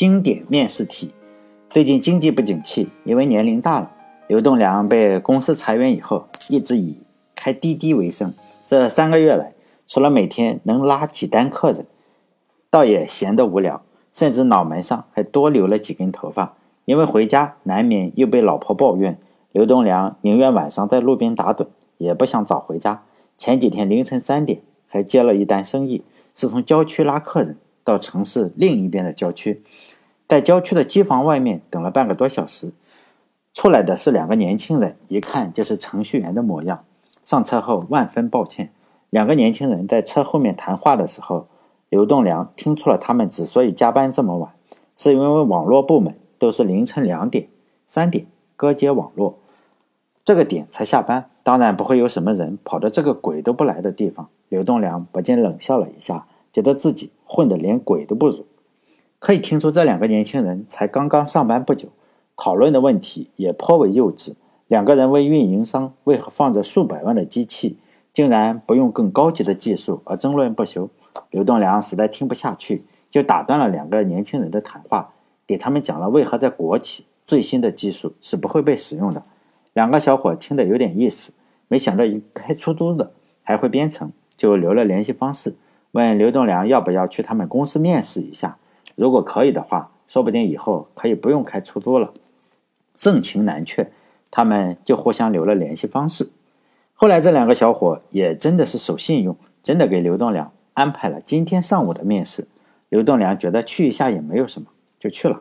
经典面试题。最近经济不景气，因为年龄大了，刘栋梁被公司裁员以后，一直以开滴滴为生。这三个月来，除了每天能拉几单客人，倒也闲得无聊，甚至脑门上还多留了几根头发。因为回家难免又被老婆抱怨，刘栋梁宁愿晚上在路边打盹，也不想早回家。前几天凌晨三点，还接了一单生意，是从郊区拉客人到城市另一边的郊区。在郊区的机房外面等了半个多小时，出来的是两个年轻人，一看就是程序员的模样。上车后万分抱歉，两个年轻人在车后面谈话的时候，刘栋梁听出了他们之所以加班这么晚，是因为网络部门都是凌晨两点、三点割接网络，这个点才下班，当然不会有什么人跑到这个鬼都不来的地方。刘栋梁不禁冷笑了一下，觉得自己混得连鬼都不如。可以听出，这两个年轻人才刚刚上班不久，讨论的问题也颇为幼稚。两个人为运营商为何放着数百万的机器，竟然不用更高级的技术而争论不休。刘栋梁实在听不下去，就打断了两个年轻人的谈话，给他们讲了为何在国企最新的技术是不会被使用的。两个小伙听得有点意思，没想到一开出租的还会编程，就留了联系方式，问刘栋梁要不要去他们公司面试一下。如果可以的话，说不定以后可以不用开出租了。盛情难却，他们就互相留了联系方式。后来这两个小伙也真的是守信用，真的给刘栋梁安排了今天上午的面试。刘栋梁觉得去一下也没有什么，就去了。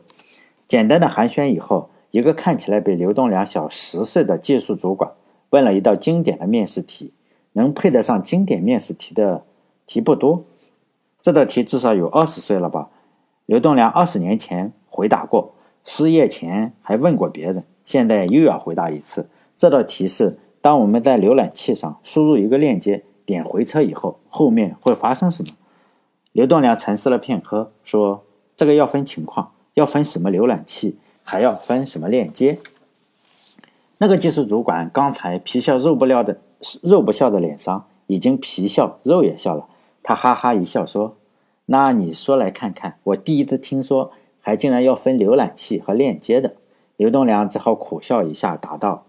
简单的寒暄以后，一个看起来比刘栋梁小十岁的技术主管问了一道经典的面试题，能配得上经典面试题的题不多。这道题至少有二十岁了吧？刘栋梁二十年前回答过，失业前还问过别人，现在又要回答一次。这道题是：当我们在浏览器上输入一个链接，点回车以后，后面会发生什么？刘栋梁沉思了片刻，说：“这个要分情况，要分什么浏览器，还要分什么链接。”那个技术主管刚才皮笑肉不料的肉不笑的脸上，已经皮笑肉也笑了。他哈哈一笑说。那你说来看看，我第一次听说还竟然要分浏览器和链接的。刘栋梁只好苦笑一下，答道：“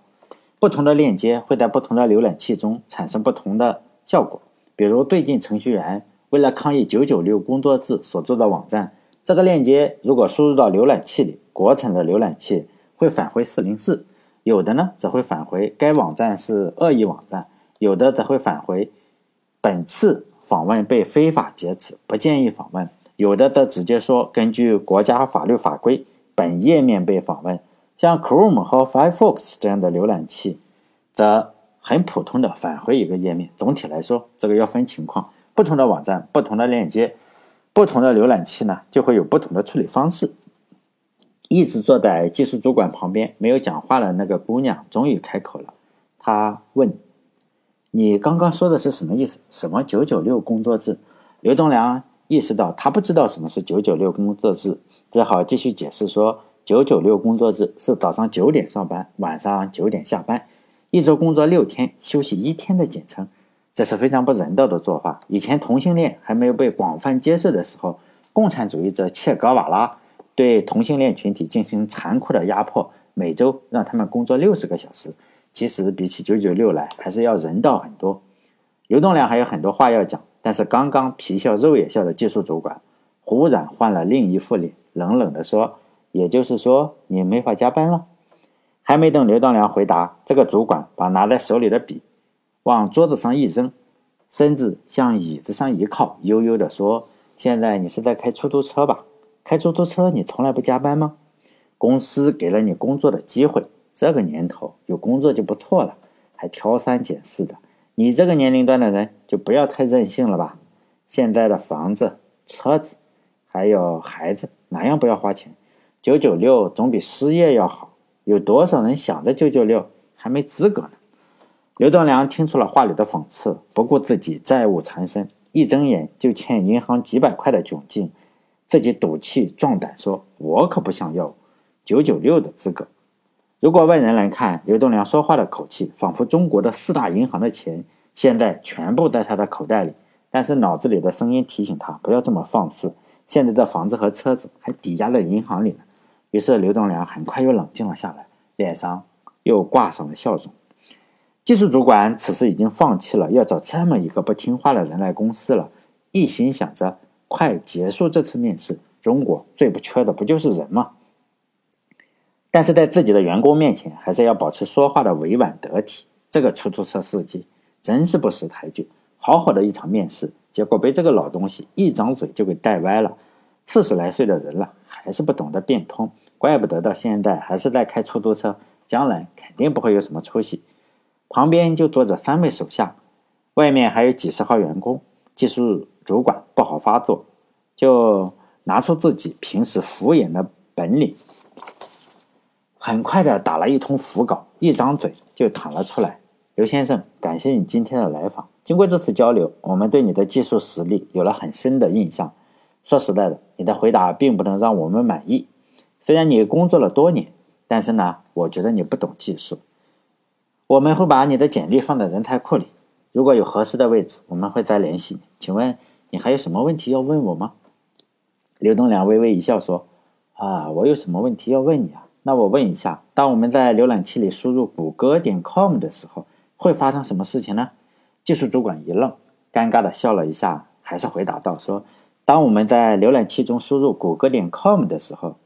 不同的链接会在不同的浏览器中产生不同的效果。比如，最近程序员为了抗议九九六工作制所做的网站，这个链接如果输入到浏览器里，国产的浏览器会返回四零四；有的呢，则会返回该网站是恶意网站；有的则会返回本次。”访问被非法劫持，不建议访问。有的则直接说，根据国家法律法规，本页面被访问。像 Chrome 和 Firefox 这样的浏览器，则很普通的返回一个页面。总体来说，这个要分情况，不同的网站、不同的链接、不同的浏览器呢，就会有不同的处理方式。一直坐在技术主管旁边没有讲话的那个姑娘，终于开口了。她问。你刚刚说的是什么意思？什么九九六工作制？刘栋梁意识到他不知道什么是九九六工作制，只好继续解释说：九九六工作制是早上九点上班，晚上九点下班，一周工作六天，休息一天的简称。这是非常不人道的做法。以前同性恋还没有被广泛接受的时候，共产主义者切格瓦拉对同性恋群体进行残酷的压迫，每周让他们工作六十个小时。其实比起九九六来，还是要人道很多。刘栋梁还有很多话要讲，但是刚刚皮笑肉也笑的技术主管，忽然换了另一副脸，冷冷地说：“也就是说，你没法加班了。”还没等刘栋梁回答，这个主管把拿在手里的笔往桌子上一扔，身子向椅子上一靠，悠悠地说：“现在你是在开出租车吧？开出租车你从来不加班吗？公司给了你工作的机会。”这个年头有工作就不错了，还挑三拣四的。你这个年龄段的人就不要太任性了吧。现在的房子、车子，还有孩子，哪样不要花钱？九九六总比失业要好。有多少人想着九九六还没资格呢？刘栋梁听出了话里的讽刺，不顾自己债务缠身，一睁眼就欠银行几百块的窘境，自己赌气壮胆说：“我可不想要九九六的资格。”如果外人来看，刘栋梁说话的口气，仿佛中国的四大银行的钱现在全部在他的口袋里。但是脑子里的声音提醒他不要这么放肆，现在的房子和车子还抵押在银行里呢。于是刘栋梁很快又冷静了下来，脸上又挂上了笑容。技术主管此时已经放弃了要找这么一个不听话的人来公司了，一心想着快结束这次面试。中国最不缺的不就是人吗？但是在自己的员工面前，还是要保持说话的委婉得体。这个出租车司机真是不识抬举，好好的一场面试，结果被这个老东西一张嘴就给带歪了。四十来岁的人了，还是不懂得变通，怪不得到现在还是在开出租车，将来肯定不会有什么出息。旁边就坐着三位手下，外面还有几十号员工。技术主管不好发作，就拿出自己平时敷衍的本领。很快的打了一通腹稿，一张嘴就淌了出来。刘先生，感谢你今天的来访。经过这次交流，我们对你的技术实力有了很深的印象。说实在的，你的回答并不能让我们满意。虽然你工作了多年，但是呢，我觉得你不懂技术。我们会把你的简历放在人才库里，如果有合适的位置，我们会再联系你。请问你还有什么问题要问我吗？刘东良微微一笑说：“啊，我有什么问题要问你啊？”那我问一下，当我们在浏览器里输入谷歌点 com 的时候，会发生什么事情呢？技术主管一愣，尴尬的笑了一下，还是回答道：“说，当我们在浏览器中输入谷歌点 com 的时候，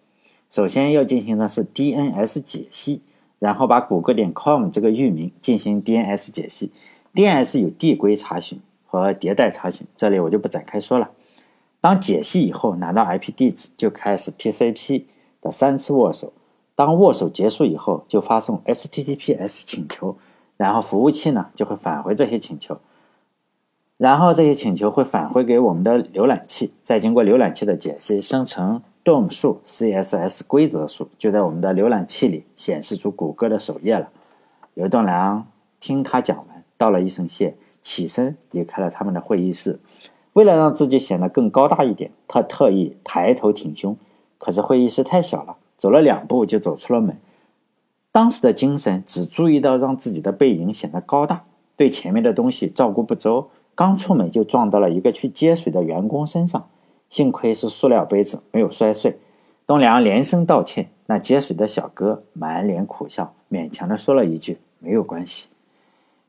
首先要进行的是 DNS 解析，然后把谷歌点 com 这个域名进行 DNS 解析。DNS 有递归查询和迭代查询，这里我就不展开说了。当解析以后，拿到 IP 地址，就开始 TCP 的三次握手。”当握手结束以后，就发送 HTTPS 请求，然后服务器呢就会返回这些请求，然后这些请求会返回给我们的浏览器，再经过浏览器的解析，生成 DOM 数 CSS 规则数，就在我们的浏览器里显示出谷歌的首页了。刘栋梁听他讲完，道了一声谢，起身离开了他们的会议室。为了让自己显得更高大一点，他特意抬头挺胸，可是会议室太小了。走了两步就走出了门，当时的精神只注意到让自己的背影显得高大，对前面的东西照顾不周。刚出门就撞到了一个去接水的员工身上，幸亏是塑料杯子，没有摔碎。东良连声道歉，那接水的小哥满脸苦笑，勉强的说了一句：“没有关系。”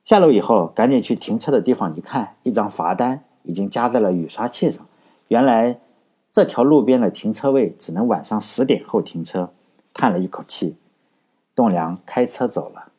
下楼以后，赶紧去停车的地方一看，一张罚单已经夹在了雨刷器上。原来。这条路边的停车位只能晚上十点后停车，叹了一口气，栋梁开车走了。